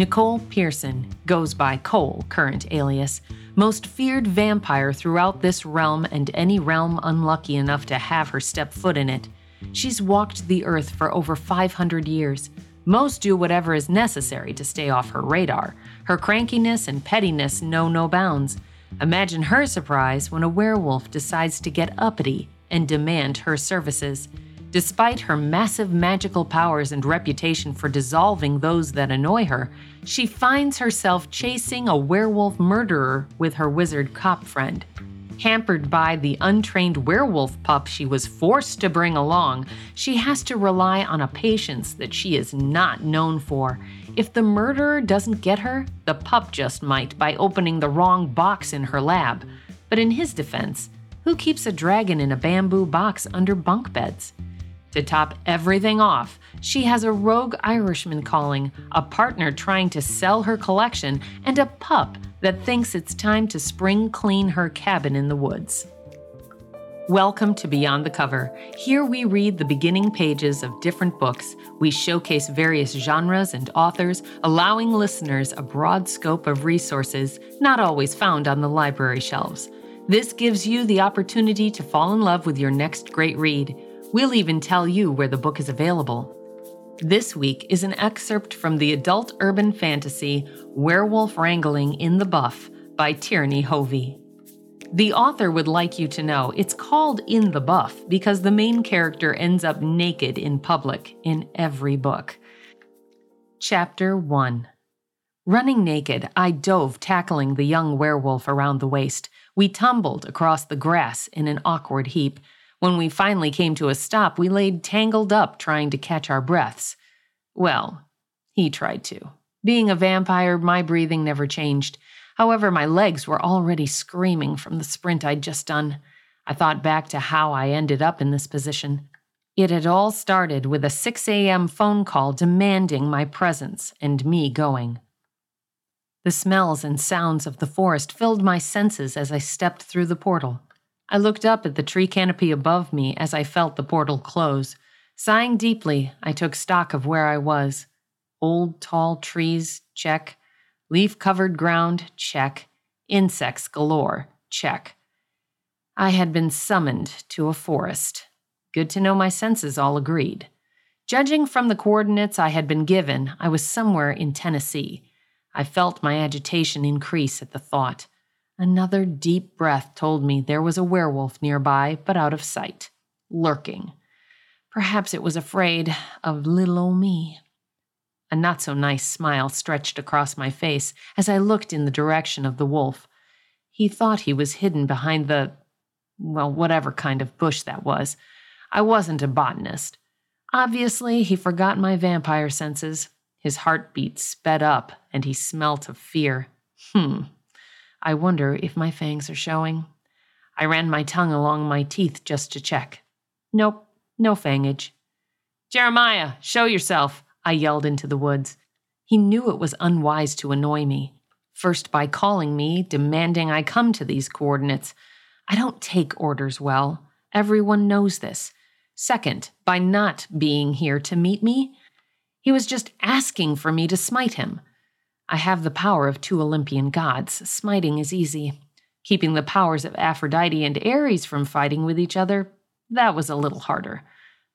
Nicole Pearson goes by Cole, current alias, most feared vampire throughout this realm and any realm unlucky enough to have her step foot in it. She's walked the earth for over 500 years. Most do whatever is necessary to stay off her radar. Her crankiness and pettiness know no bounds. Imagine her surprise when a werewolf decides to get uppity and demand her services. Despite her massive magical powers and reputation for dissolving those that annoy her, she finds herself chasing a werewolf murderer with her wizard cop friend. Hampered by the untrained werewolf pup she was forced to bring along, she has to rely on a patience that she is not known for. If the murderer doesn't get her, the pup just might by opening the wrong box in her lab. But in his defense, who keeps a dragon in a bamboo box under bunk beds? To top everything off, she has a rogue Irishman calling, a partner trying to sell her collection, and a pup that thinks it's time to spring clean her cabin in the woods. Welcome to Beyond the Cover. Here we read the beginning pages of different books. We showcase various genres and authors, allowing listeners a broad scope of resources not always found on the library shelves. This gives you the opportunity to fall in love with your next great read. We'll even tell you where the book is available. This week is an excerpt from the adult urban fantasy Werewolf Wrangling in the Buff by Tyranny Hovey. The author would like you to know it's called In the Buff because the main character ends up naked in public in every book. Chapter 1 Running naked, I dove, tackling the young werewolf around the waist. We tumbled across the grass in an awkward heap. When we finally came to a stop, we laid tangled up trying to catch our breaths. Well, he tried to. Being a vampire, my breathing never changed. However, my legs were already screaming from the sprint I'd just done. I thought back to how I ended up in this position. It had all started with a 6 a.m. phone call demanding my presence and me going. The smells and sounds of the forest filled my senses as I stepped through the portal. I looked up at the tree canopy above me as I felt the portal close. Sighing deeply, I took stock of where I was. Old, tall trees, check. Leaf covered ground, check. Insects galore, check. I had been summoned to a forest. Good to know my senses all agreed. Judging from the coordinates I had been given, I was somewhere in Tennessee. I felt my agitation increase at the thought. Another deep breath told me there was a werewolf nearby, but out of sight, lurking. Perhaps it was afraid of little old me. A not so nice smile stretched across my face as I looked in the direction of the wolf. He thought he was hidden behind the, well, whatever kind of bush that was. I wasn't a botanist. Obviously, he forgot my vampire senses. His heartbeat sped up, and he smelt of fear. Hmm. I wonder if my fangs are showing. I ran my tongue along my teeth just to check. Nope, no fangage. Jeremiah, show yourself, I yelled into the woods. He knew it was unwise to annoy me. First, by calling me, demanding I come to these coordinates. I don't take orders well. Everyone knows this. Second, by not being here to meet me. He was just asking for me to smite him. I have the power of two Olympian gods. Smiting is easy. Keeping the powers of Aphrodite and Ares from fighting with each other, that was a little harder.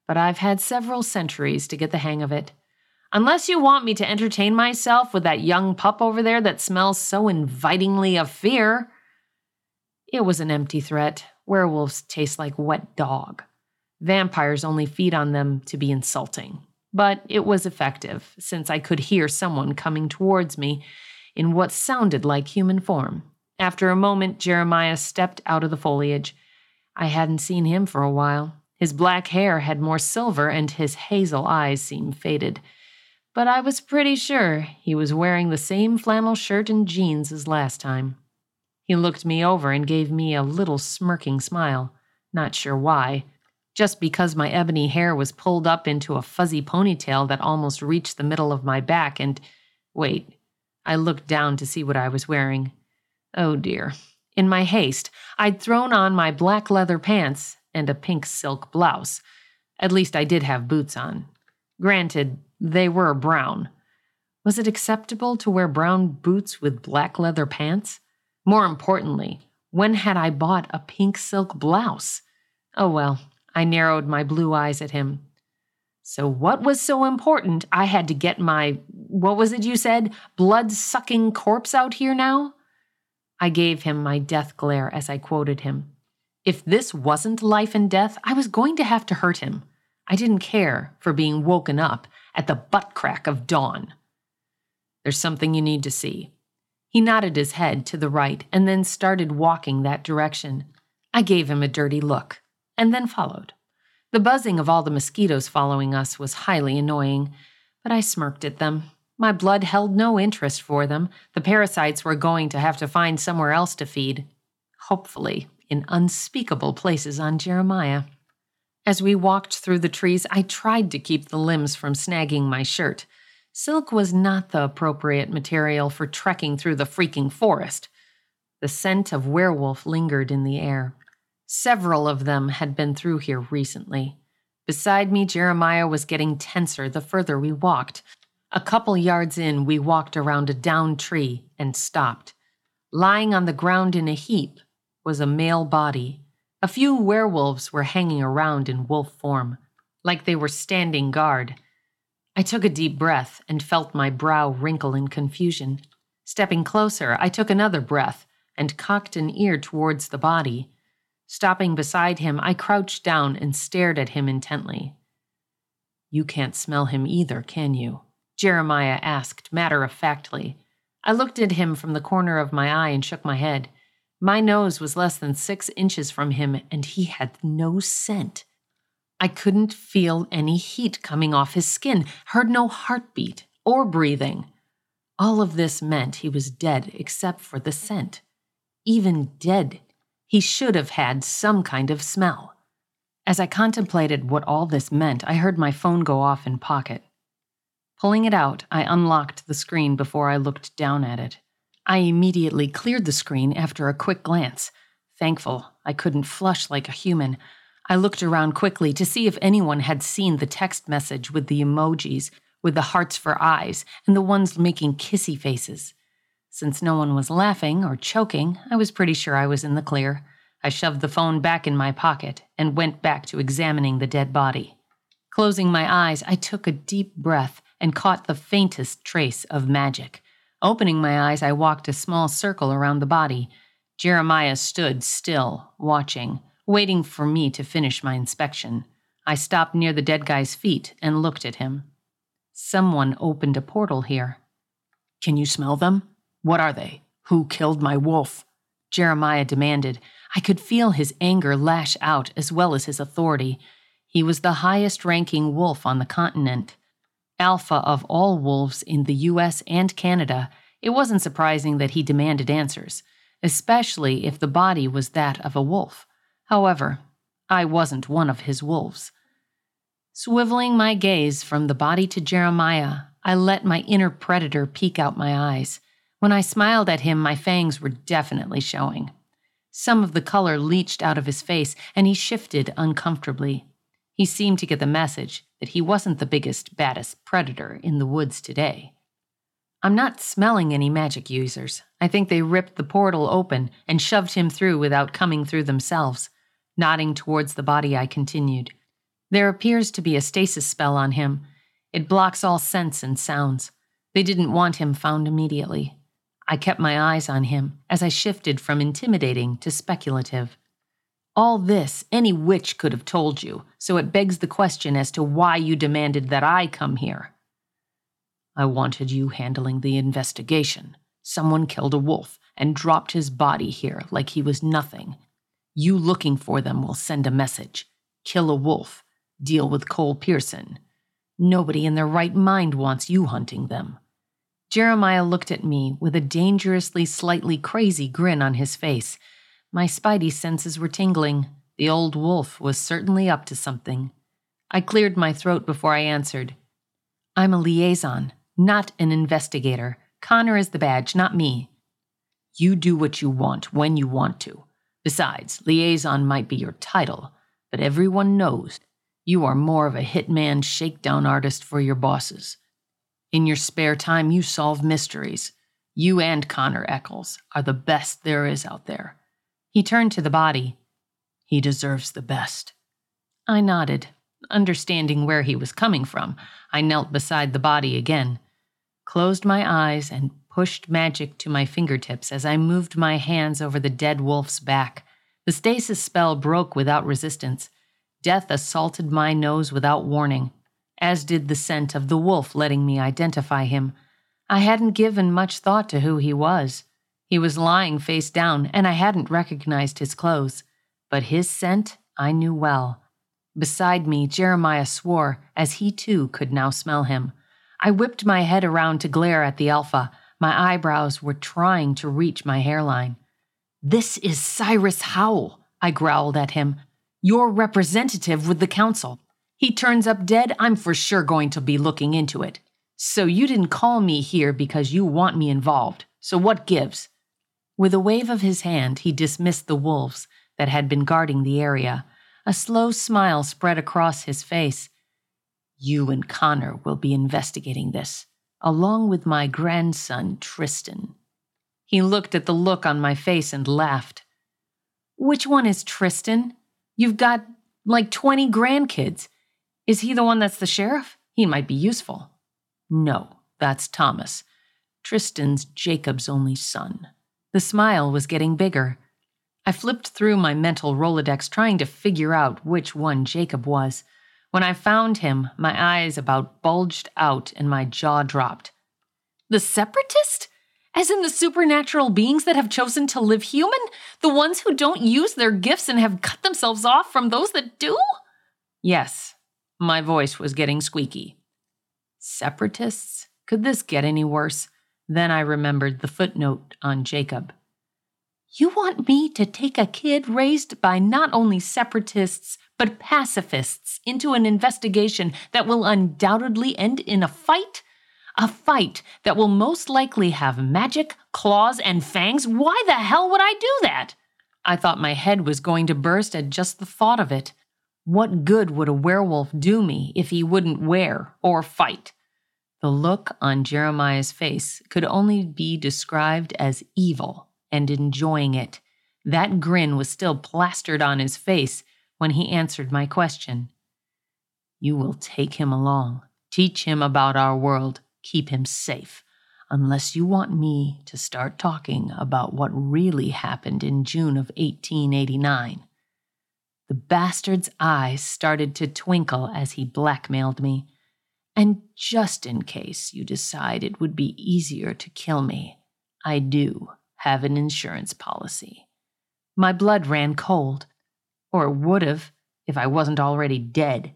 But I've had several centuries to get the hang of it. Unless you want me to entertain myself with that young pup over there that smells so invitingly of fear. It was an empty threat. Werewolves taste like wet dog. Vampires only feed on them to be insulting but it was effective since I could hear someone coming towards me in what sounded like human form. After a moment, Jeremiah stepped out of the foliage. I hadn't seen him for a while. His black hair had more silver and his hazel eyes seemed faded. But I was pretty sure he was wearing the same flannel shirt and jeans as last time. He looked me over and gave me a little smirking smile. Not sure why just because my ebony hair was pulled up into a fuzzy ponytail that almost reached the middle of my back, and wait, I looked down to see what I was wearing. Oh dear. In my haste, I'd thrown on my black leather pants and a pink silk blouse. At least I did have boots on. Granted, they were brown. Was it acceptable to wear brown boots with black leather pants? More importantly, when had I bought a pink silk blouse? Oh well, I narrowed my blue eyes at him. So, what was so important I had to get my, what was it you said, blood sucking corpse out here now? I gave him my death glare as I quoted him. If this wasn't life and death, I was going to have to hurt him. I didn't care for being woken up at the butt crack of dawn. There's something you need to see. He nodded his head to the right and then started walking that direction. I gave him a dirty look and then followed. The buzzing of all the mosquitoes following us was highly annoying, but I smirked at them. My blood held no interest for them. The parasites were going to have to find somewhere else to feed. Hopefully, in unspeakable places on Jeremiah. As we walked through the trees, I tried to keep the limbs from snagging my shirt. Silk was not the appropriate material for trekking through the freaking forest. The scent of werewolf lingered in the air. Several of them had been through here recently. Beside me, Jeremiah was getting tenser the further we walked. A couple yards in, we walked around a downed tree and stopped. Lying on the ground in a heap was a male body. A few werewolves were hanging around in wolf form, like they were standing guard. I took a deep breath and felt my brow wrinkle in confusion. Stepping closer, I took another breath and cocked an ear towards the body. Stopping beside him, I crouched down and stared at him intently. You can't smell him either, can you? Jeremiah asked matter of factly. I looked at him from the corner of my eye and shook my head. My nose was less than six inches from him, and he had no scent. I couldn't feel any heat coming off his skin, heard no heartbeat or breathing. All of this meant he was dead except for the scent. Even dead, he should have had some kind of smell. As I contemplated what all this meant, I heard my phone go off in pocket. Pulling it out, I unlocked the screen before I looked down at it. I immediately cleared the screen after a quick glance. Thankful I couldn't flush like a human, I looked around quickly to see if anyone had seen the text message with the emojis, with the hearts for eyes, and the ones making kissy faces. Since no one was laughing or choking, I was pretty sure I was in the clear. I shoved the phone back in my pocket and went back to examining the dead body. Closing my eyes, I took a deep breath and caught the faintest trace of magic. Opening my eyes, I walked a small circle around the body. Jeremiah stood still, watching waiting for me to finish my inspection. I stopped near the dead guy's feet and looked at him. Someone opened a portal here. Can you smell them? What are they? Who killed my wolf? Jeremiah demanded. I could feel his anger lash out as well as his authority. He was the highest ranking wolf on the continent. Alpha of all wolves in the US and Canada, it wasn't surprising that he demanded answers, especially if the body was that of a wolf. However, I wasn't one of his wolves. Swiveling my gaze from the body to Jeremiah, I let my inner predator peek out my eyes. When I smiled at him, my fangs were definitely showing. Some of the color leached out of his face, and he shifted uncomfortably. He seemed to get the message that he wasn't the biggest, baddest predator in the woods today. I'm not smelling any magic users. I think they ripped the portal open and shoved him through without coming through themselves. Nodding towards the body, I continued. There appears to be a stasis spell on him. It blocks all sense and sounds. They didn't want him found immediately. I kept my eyes on him as I shifted from intimidating to speculative. All this any witch could have told you, so it begs the question as to why you demanded that I come here. I wanted you handling the investigation. Someone killed a wolf and dropped his body here like he was nothing, you looking for them will send a message kill a wolf, deal with Cole Pearson. Nobody in their right mind wants you hunting them. Jeremiah looked at me with a dangerously slightly crazy grin on his face. My spidey senses were tingling. The old wolf was certainly up to something. I cleared my throat before I answered. I'm a liaison, not an investigator. Connor is the badge, not me. You do what you want when you want to. Besides, liaison might be your title, but everyone knows you are more of a hitman shakedown artist for your bosses. In your spare time, you solve mysteries. You and Connor Eccles are the best there is out there. He turned to the body. He deserves the best. I nodded, understanding where he was coming from. I knelt beside the body again, closed my eyes, and pushed magic to my fingertips as I moved my hands over the dead wolf's back. The stasis spell broke without resistance. Death assaulted my nose without warning, as did the scent of the wolf letting me identify him. I hadn't given much thought to who he was. He was lying face down, and I hadn't recognized his clothes. But his scent I knew well. Beside me, Jeremiah swore, as he too could now smell him. I whipped my head around to glare at the Alpha. My eyebrows were trying to reach my hairline. This is Cyrus Howell, I growled at him. Your representative with the council. He turns up dead, I'm for sure going to be looking into it. So you didn't call me here because you want me involved. So what gives? With a wave of his hand, he dismissed the wolves that had been guarding the area. A slow smile spread across his face. You and Connor will be investigating this along with my grandson, Tristan. He looked at the look on my face and laughed. Which one is Tristan? You've got like 20 grandkids. Is he the one that's the sheriff? He might be useful. No, that's Thomas. Tristan's Jacob's only son. The smile was getting bigger. I flipped through my mental Rolodex trying to figure out which one Jacob was. When I found him, my eyes about bulged out and my jaw dropped. The separatist? As in the supernatural beings that have chosen to live human? The ones who don't use their gifts and have cut themselves off from those that do? Yes, my voice was getting squeaky. Separatists? Could this get any worse? Then I remembered the footnote on Jacob. You want me to take a kid raised by not only separatists, but pacifists into an investigation that will undoubtedly end in a fight? A fight that will most likely have magic, claws, and fangs? Why the hell would I do that? I thought my head was going to burst at just the thought of it. What good would a werewolf do me if he wouldn't wear or fight? The look on Jeremiah's face could only be described as evil and enjoying it. That grin was still plastered on his face when he answered my question. You will take him along, teach him about our world, keep him safe, unless you want me to start talking about what really happened in June of 1889. The bastard's eyes started to twinkle as he blackmailed me. And just in case you decide it would be easier to kill me, I do have an insurance policy. My blood ran cold or would have if I wasn't already dead.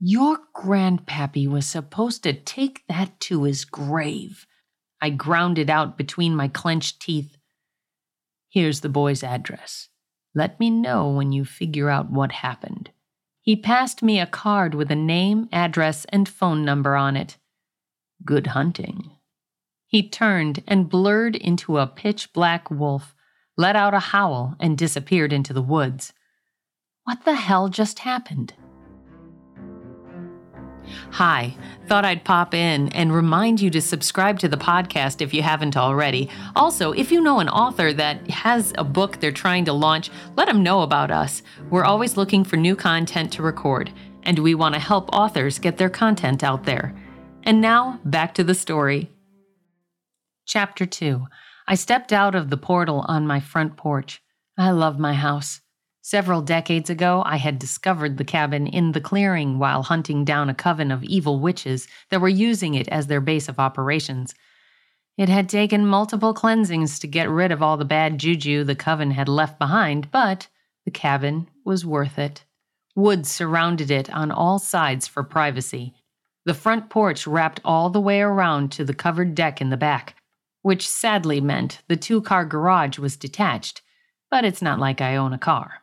Your grandpappy was supposed to take that to his grave. I ground it out between my clenched teeth. Here's the boy's address. Let me know when you figure out what happened. He passed me a card with a name, address, and phone number on it. Good hunting. He turned and blurred into a pitch black wolf, let out a howl, and disappeared into the woods. What the hell just happened? Hi, thought I'd pop in and remind you to subscribe to the podcast if you haven't already. Also, if you know an author that has a book they're trying to launch, let them know about us. We're always looking for new content to record, and we want to help authors get their content out there. And now, back to the story. Chapter 2 I stepped out of the portal on my front porch. I love my house. Several decades ago, I had discovered the cabin in the clearing while hunting down a coven of evil witches that were using it as their base of operations. It had taken multiple cleansings to get rid of all the bad juju the coven had left behind, but the cabin was worth it. Woods surrounded it on all sides for privacy. The front porch wrapped all the way around to the covered deck in the back, which sadly meant the two car garage was detached, but it's not like I own a car.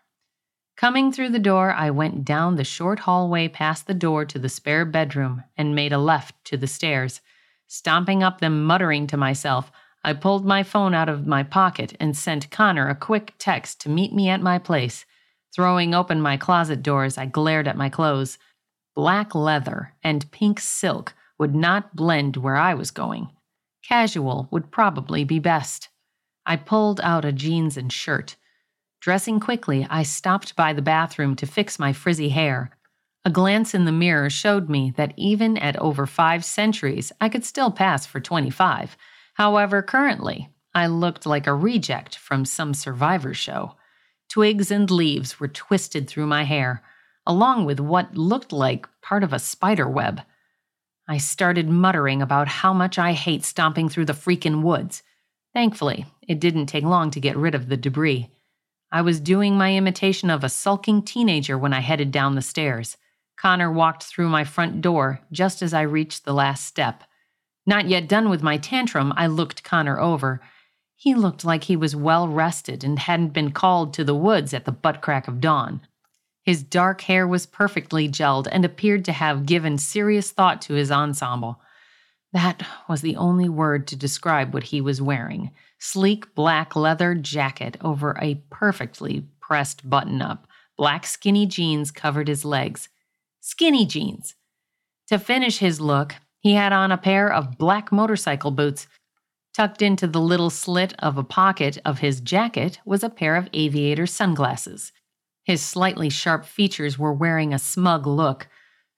Coming through the door, I went down the short hallway past the door to the spare bedroom and made a left to the stairs. Stomping up them, muttering to myself, I pulled my phone out of my pocket and sent Connor a quick text to meet me at my place. Throwing open my closet doors, I glared at my clothes. Black leather and pink silk would not blend where I was going. Casual would probably be best. I pulled out a jeans and shirt. Dressing quickly, I stopped by the bathroom to fix my frizzy hair. A glance in the mirror showed me that even at over five centuries, I could still pass for 25. However, currently, I looked like a reject from some survivor show. Twigs and leaves were twisted through my hair, along with what looked like part of a spider web. I started muttering about how much I hate stomping through the freaking woods. Thankfully, it didn't take long to get rid of the debris. I was doing my imitation of a sulking teenager when I headed down the stairs. Connor walked through my front door just as I reached the last step. Not yet done with my tantrum, I looked Connor over. He looked like he was well rested and hadn't been called to the woods at the butt crack of dawn. His dark hair was perfectly gelled and appeared to have given serious thought to his ensemble. That was the only word to describe what he was wearing sleek black leather jacket over a perfectly pressed button up. Black skinny jeans covered his legs. Skinny jeans. To finish his look, he had on a pair of black motorcycle boots. Tucked into the little slit of a pocket of his jacket was a pair of aviator sunglasses. His slightly sharp features were wearing a smug look.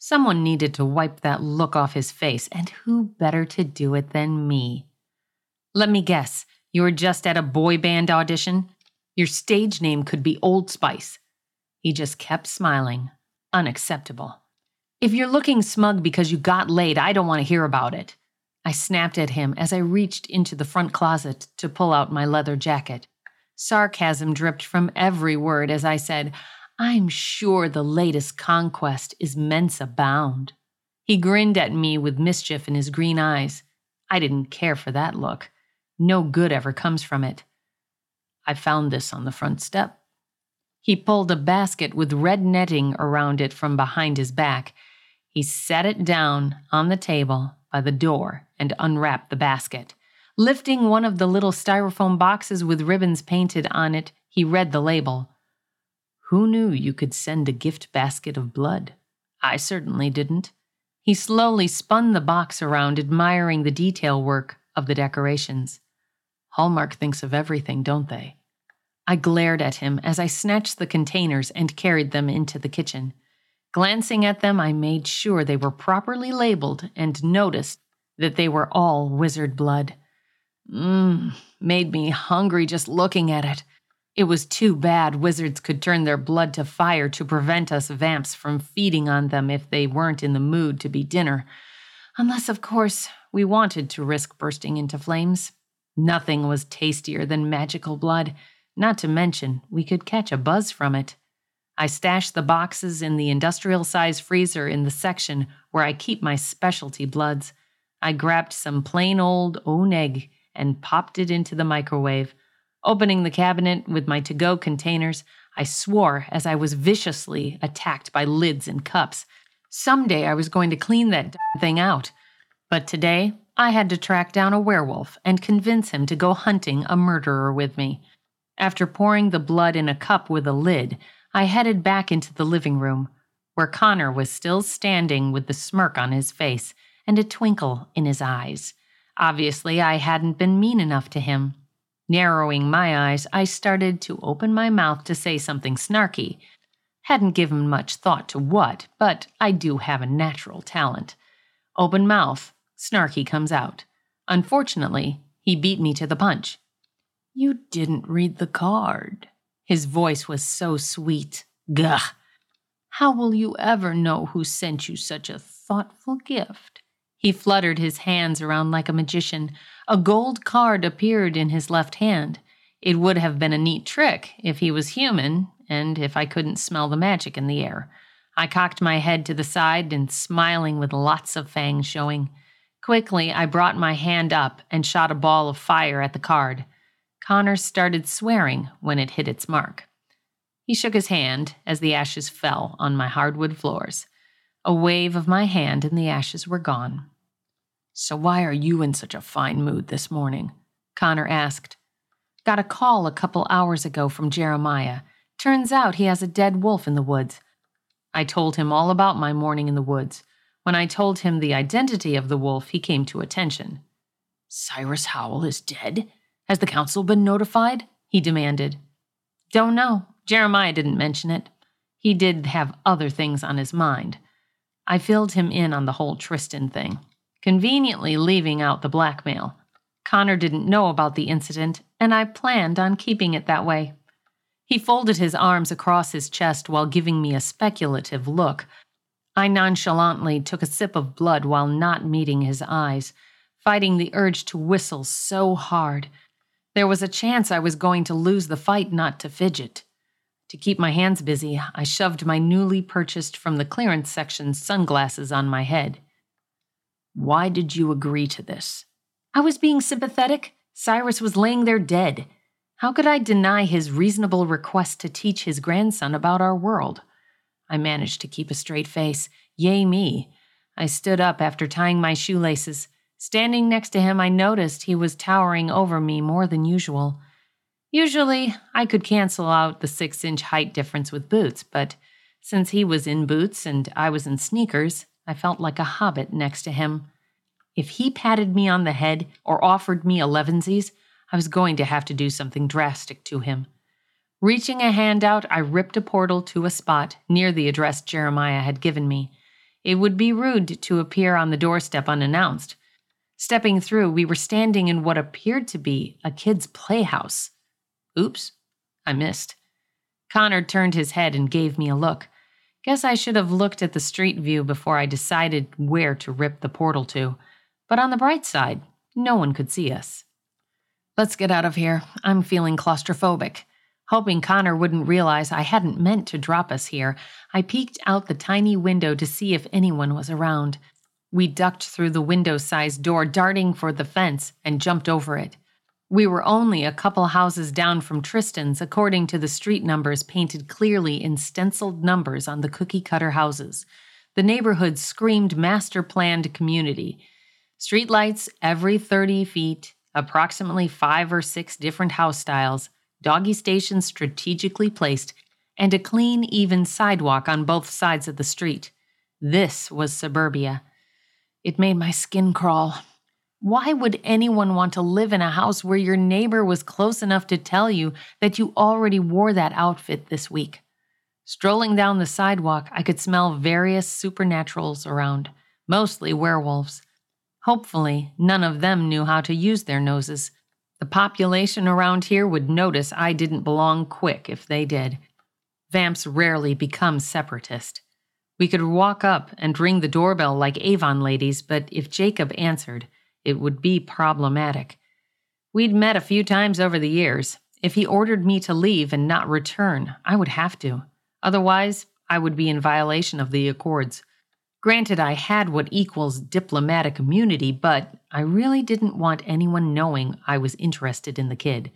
Someone needed to wipe that look off his face, and who better to do it than me? Let me guess, you were just at a boy band audition? Your stage name could be Old Spice. He just kept smiling. Unacceptable. If you're looking smug because you got laid, I don't want to hear about it. I snapped at him as I reached into the front closet to pull out my leather jacket. Sarcasm dripped from every word as I said, I'm sure the latest conquest is Mensa bound. He grinned at me with mischief in his green eyes. I didn't care for that look. No good ever comes from it. I found this on the front step. He pulled a basket with red netting around it from behind his back. He set it down on the table by the door and unwrapped the basket. Lifting one of the little styrofoam boxes with ribbons painted on it, he read the label. Who knew you could send a gift basket of blood? I certainly didn't. He slowly spun the box around, admiring the detail work of the decorations. Hallmark thinks of everything, don't they? I glared at him as I snatched the containers and carried them into the kitchen. Glancing at them, I made sure they were properly labeled and noticed that they were all wizard blood. Mmm, made me hungry just looking at it. It was too bad wizards could turn their blood to fire to prevent us vamps from feeding on them if they weren't in the mood to be dinner. Unless, of course, we wanted to risk bursting into flames. Nothing was tastier than magical blood, not to mention we could catch a buzz from it. I stashed the boxes in the industrial size freezer in the section where I keep my specialty bloods. I grabbed some plain old oneg and popped it into the microwave. Opening the cabinet with my to go containers, I swore as I was viciously attacked by lids and cups. Someday I was going to clean that thing out. But today, I had to track down a werewolf and convince him to go hunting a murderer with me. After pouring the blood in a cup with a lid, I headed back into the living room, where Connor was still standing with the smirk on his face and a twinkle in his eyes. Obviously, I hadn't been mean enough to him. Narrowing my eyes, I started to open my mouth to say something snarky. Hadn't given much thought to what, but I do have a natural talent. Open mouth, snarky comes out. Unfortunately, he beat me to the punch. You didn't read the card. His voice was so sweet. Gah! How will you ever know who sent you such a thoughtful gift? He fluttered his hands around like a magician. A gold card appeared in his left hand. It would have been a neat trick if he was human and if I couldn't smell the magic in the air. I cocked my head to the side and smiling with lots of fangs showing. Quickly, I brought my hand up and shot a ball of fire at the card. Connor started swearing when it hit its mark. He shook his hand as the ashes fell on my hardwood floors. A wave of my hand and the ashes were gone. So, why are you in such a fine mood this morning? Connor asked. Got a call a couple hours ago from Jeremiah. Turns out he has a dead wolf in the woods. I told him all about my morning in the woods. When I told him the identity of the wolf, he came to attention. Cyrus Howell is dead? Has the council been notified? He demanded. Don't know. Jeremiah didn't mention it. He did have other things on his mind. I filled him in on the whole Tristan thing, conveniently leaving out the blackmail. Connor didn't know about the incident, and I planned on keeping it that way. He folded his arms across his chest while giving me a speculative look. I nonchalantly took a sip of blood while not meeting his eyes, fighting the urge to whistle so hard. There was a chance I was going to lose the fight not to fidget. To keep my hands busy, I shoved my newly purchased from the clearance section sunglasses on my head. Why did you agree to this? I was being sympathetic. Cyrus was laying there dead. How could I deny his reasonable request to teach his grandson about our world? I managed to keep a straight face. Yay, me. I stood up after tying my shoelaces. Standing next to him, I noticed he was towering over me more than usual. Usually, I could cancel out the six inch height difference with boots, but since he was in boots and I was in sneakers, I felt like a hobbit next to him. If he patted me on the head or offered me elevensies, I was going to have to do something drastic to him. Reaching a hand out, I ripped a portal to a spot near the address Jeremiah had given me. It would be rude to appear on the doorstep unannounced. Stepping through, we were standing in what appeared to be a kid's playhouse. Oops, I missed. Connor turned his head and gave me a look. Guess I should have looked at the street view before I decided where to rip the portal to. But on the bright side, no one could see us. Let's get out of here. I'm feeling claustrophobic. Hoping Connor wouldn't realize I hadn't meant to drop us here, I peeked out the tiny window to see if anyone was around. We ducked through the window sized door, darting for the fence, and jumped over it. We were only a couple houses down from Tristan's, according to the street numbers painted clearly in stenciled numbers on the cookie cutter houses. The neighborhood screamed master planned community. Streetlights every 30 feet, approximately five or six different house styles, doggy stations strategically placed, and a clean, even sidewalk on both sides of the street. This was suburbia. It made my skin crawl. Why would anyone want to live in a house where your neighbor was close enough to tell you that you already wore that outfit this week? Strolling down the sidewalk, I could smell various supernaturals around, mostly werewolves. Hopefully, none of them knew how to use their noses. The population around here would notice I didn't belong quick if they did. Vamps rarely become separatist. We could walk up and ring the doorbell like Avon ladies, but if Jacob answered, it would be problematic. We'd met a few times over the years. If he ordered me to leave and not return, I would have to. Otherwise, I would be in violation of the accords. Granted, I had what equals diplomatic immunity, but I really didn't want anyone knowing I was interested in the kid.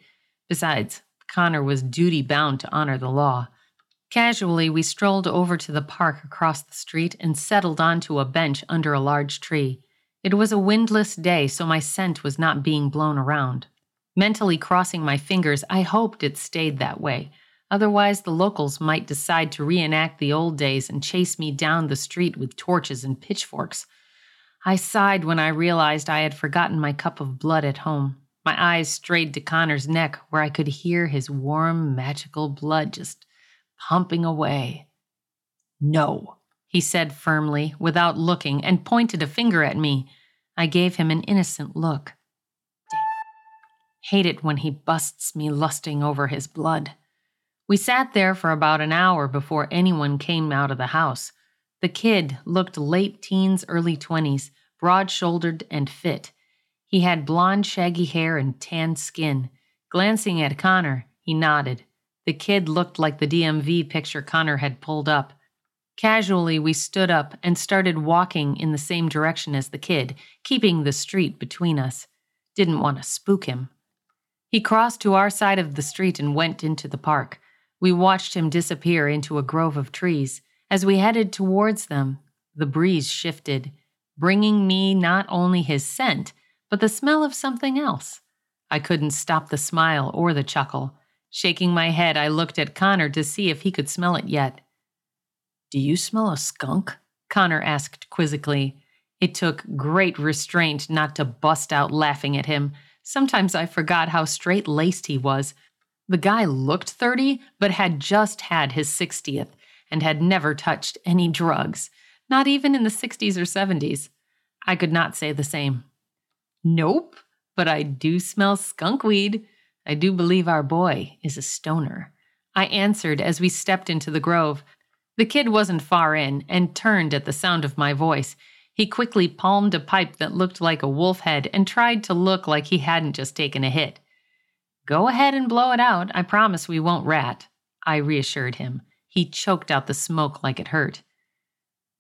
Besides, Connor was duty bound to honor the law. Casually, we strolled over to the park across the street and settled onto a bench under a large tree. It was a windless day, so my scent was not being blown around. Mentally crossing my fingers, I hoped it stayed that way. Otherwise, the locals might decide to reenact the old days and chase me down the street with torches and pitchforks. I sighed when I realized I had forgotten my cup of blood at home. My eyes strayed to Connor's neck, where I could hear his warm, magical blood just pumping away. No, he said firmly, without looking, and pointed a finger at me. I gave him an innocent look. Hate it when he busts me lusting over his blood. We sat there for about an hour before anyone came out of the house. The kid looked late teens, early 20s, broad shouldered and fit. He had blonde, shaggy hair and tanned skin. Glancing at Connor, he nodded. The kid looked like the DMV picture Connor had pulled up. Casually, we stood up and started walking in the same direction as the kid, keeping the street between us. Didn't want to spook him. He crossed to our side of the street and went into the park. We watched him disappear into a grove of trees. As we headed towards them, the breeze shifted, bringing me not only his scent, but the smell of something else. I couldn't stop the smile or the chuckle. Shaking my head, I looked at Connor to see if he could smell it yet. Do you smell a skunk? Connor asked quizzically. It took great restraint not to bust out laughing at him. Sometimes I forgot how straight laced he was. The guy looked 30, but had just had his 60th and had never touched any drugs, not even in the 60s or 70s. I could not say the same. Nope, but I do smell skunk weed. I do believe our boy is a stoner. I answered as we stepped into the grove. The kid wasn't far in and turned at the sound of my voice. He quickly palmed a pipe that looked like a wolf head and tried to look like he hadn't just taken a hit. Go ahead and blow it out. I promise we won't rat. I reassured him. He choked out the smoke like it hurt.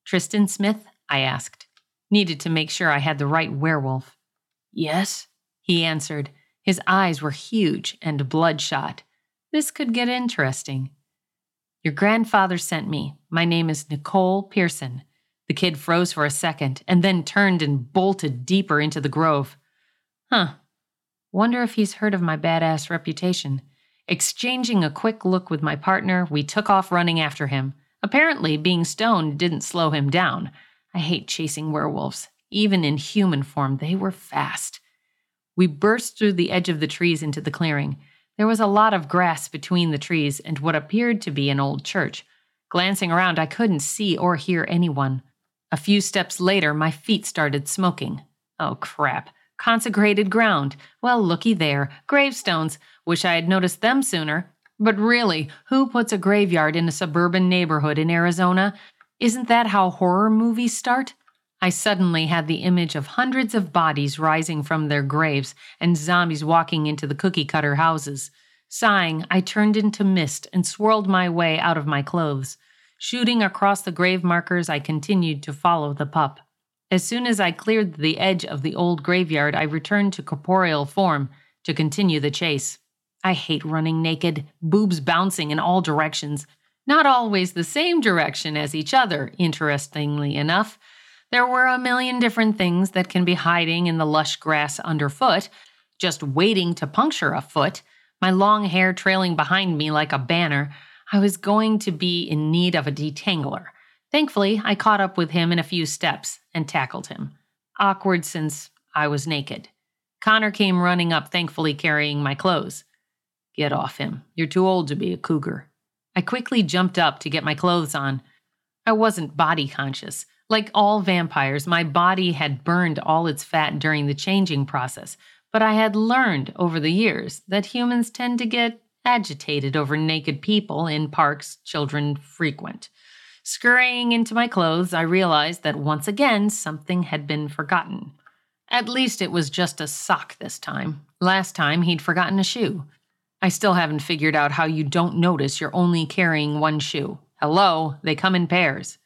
Tristan Smith? I asked. Needed to make sure I had the right werewolf. Yes, he answered. His eyes were huge and bloodshot. This could get interesting. Your grandfather sent me. My name is Nicole Pearson. The kid froze for a second and then turned and bolted deeper into the grove. Huh. Wonder if he's heard of my badass reputation. Exchanging a quick look with my partner, we took off running after him. Apparently, being stoned didn't slow him down. I hate chasing werewolves. Even in human form, they were fast. We burst through the edge of the trees into the clearing. There was a lot of grass between the trees and what appeared to be an old church. Glancing around, I couldn't see or hear anyone. A few steps later, my feet started smoking. Oh, crap. Consecrated ground. Well, looky there. Gravestones. Wish I had noticed them sooner. But really, who puts a graveyard in a suburban neighborhood in Arizona? Isn't that how horror movies start? I suddenly had the image of hundreds of bodies rising from their graves and zombies walking into the cookie cutter houses. Sighing, I turned into mist and swirled my way out of my clothes. Shooting across the grave markers, I continued to follow the pup. As soon as I cleared the edge of the old graveyard, I returned to corporeal form to continue the chase. I hate running naked, boobs bouncing in all directions. Not always the same direction as each other, interestingly enough. There were a million different things that can be hiding in the lush grass underfoot, just waiting to puncture a foot, my long hair trailing behind me like a banner. I was going to be in need of a detangler. Thankfully, I caught up with him in a few steps and tackled him. Awkward since I was naked. Connor came running up, thankfully carrying my clothes. Get off him. You're too old to be a cougar. I quickly jumped up to get my clothes on. I wasn't body conscious. Like all vampires, my body had burned all its fat during the changing process, but I had learned over the years that humans tend to get agitated over naked people in parks children frequent. Scurrying into my clothes, I realized that once again something had been forgotten. At least it was just a sock this time. Last time he'd forgotten a shoe. I still haven't figured out how you don't notice you're only carrying one shoe. Hello, they come in pairs.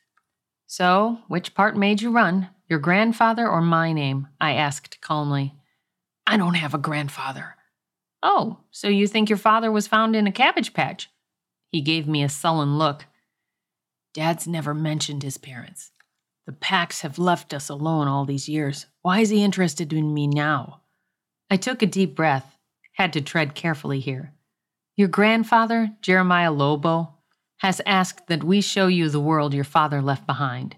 So, which part made you run? Your grandfather or my name? I asked calmly. I don't have a grandfather. Oh, so you think your father was found in a cabbage patch? He gave me a sullen look. Dad's never mentioned his parents. The packs have left us alone all these years. Why is he interested in me now? I took a deep breath, had to tread carefully here. Your grandfather, Jeremiah Lobo, has asked that we show you the world your father left behind.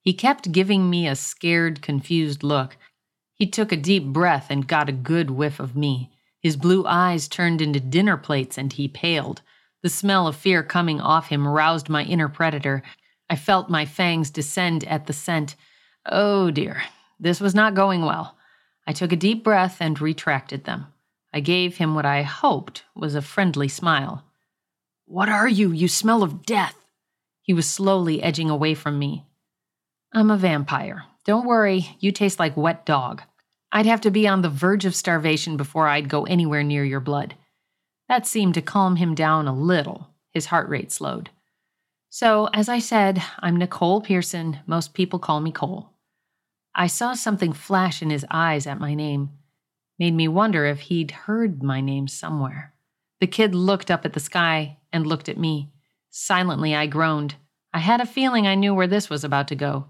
He kept giving me a scared, confused look. He took a deep breath and got a good whiff of me. His blue eyes turned into dinner plates and he paled. The smell of fear coming off him roused my inner predator. I felt my fangs descend at the scent. Oh dear, this was not going well. I took a deep breath and retracted them. I gave him what I hoped was a friendly smile. What are you? You smell of death. He was slowly edging away from me. I'm a vampire. Don't worry, you taste like wet dog. I'd have to be on the verge of starvation before I'd go anywhere near your blood. That seemed to calm him down a little. His heart rate slowed. So, as I said, I'm Nicole Pearson. Most people call me Cole. I saw something flash in his eyes at my name. Made me wonder if he'd heard my name somewhere. The kid looked up at the sky and looked at me. Silently, I groaned. I had a feeling I knew where this was about to go.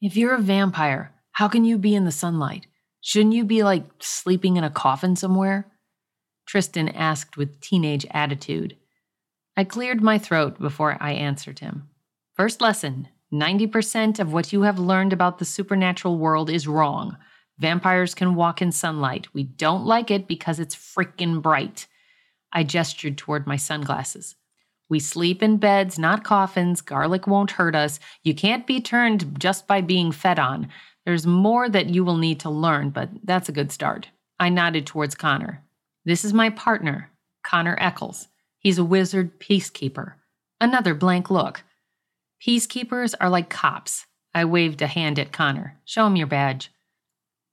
If you're a vampire, how can you be in the sunlight? Shouldn't you be like sleeping in a coffin somewhere? Tristan asked with teenage attitude. I cleared my throat before I answered him. First lesson 90% of what you have learned about the supernatural world is wrong. Vampires can walk in sunlight. We don't like it because it's freaking bright. I gestured toward my sunglasses. We sleep in beds, not coffins. Garlic won't hurt us. You can't be turned just by being fed on. There's more that you will need to learn, but that's a good start. I nodded towards Connor. This is my partner, Connor Eccles. He's a wizard peacekeeper. Another blank look. Peacekeepers are like cops. I waved a hand at Connor. Show him your badge.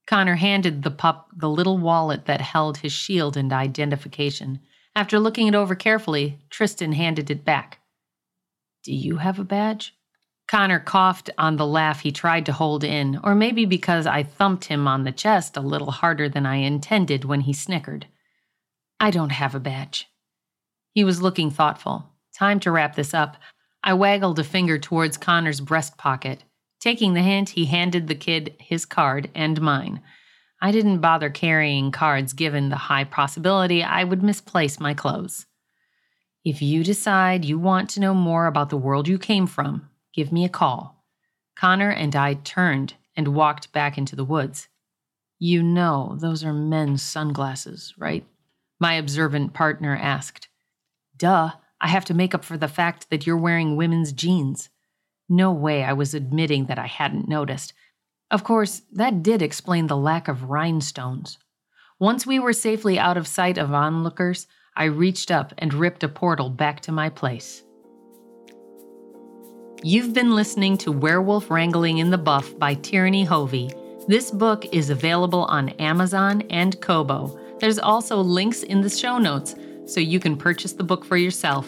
Connor handed the pup the little wallet that held his shield and identification. After looking it over carefully, Tristan handed it back. Do you have a badge? Connor coughed on the laugh he tried to hold in, or maybe because I thumped him on the chest a little harder than I intended when he snickered. I don't have a badge. He was looking thoughtful. Time to wrap this up. I waggled a finger towards Connor's breast pocket. Taking the hint, he handed the kid his card and mine. I didn't bother carrying cards given the high possibility I would misplace my clothes. If you decide you want to know more about the world you came from, give me a call. Connor and I turned and walked back into the woods. You know, those are men's sunglasses, right? My observant partner asked. Duh, I have to make up for the fact that you're wearing women's jeans. No way I was admitting that I hadn't noticed. Of course, that did explain the lack of rhinestones. Once we were safely out of sight of onlookers, I reached up and ripped a portal back to my place. You've been listening to Werewolf Wrangling in the Buff by Tyranny Hovey. This book is available on Amazon and Kobo. There's also links in the show notes so you can purchase the book for yourself.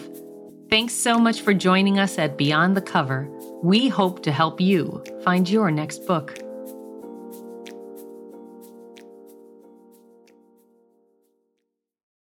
Thanks so much for joining us at Beyond the Cover. We hope to help you find your next book.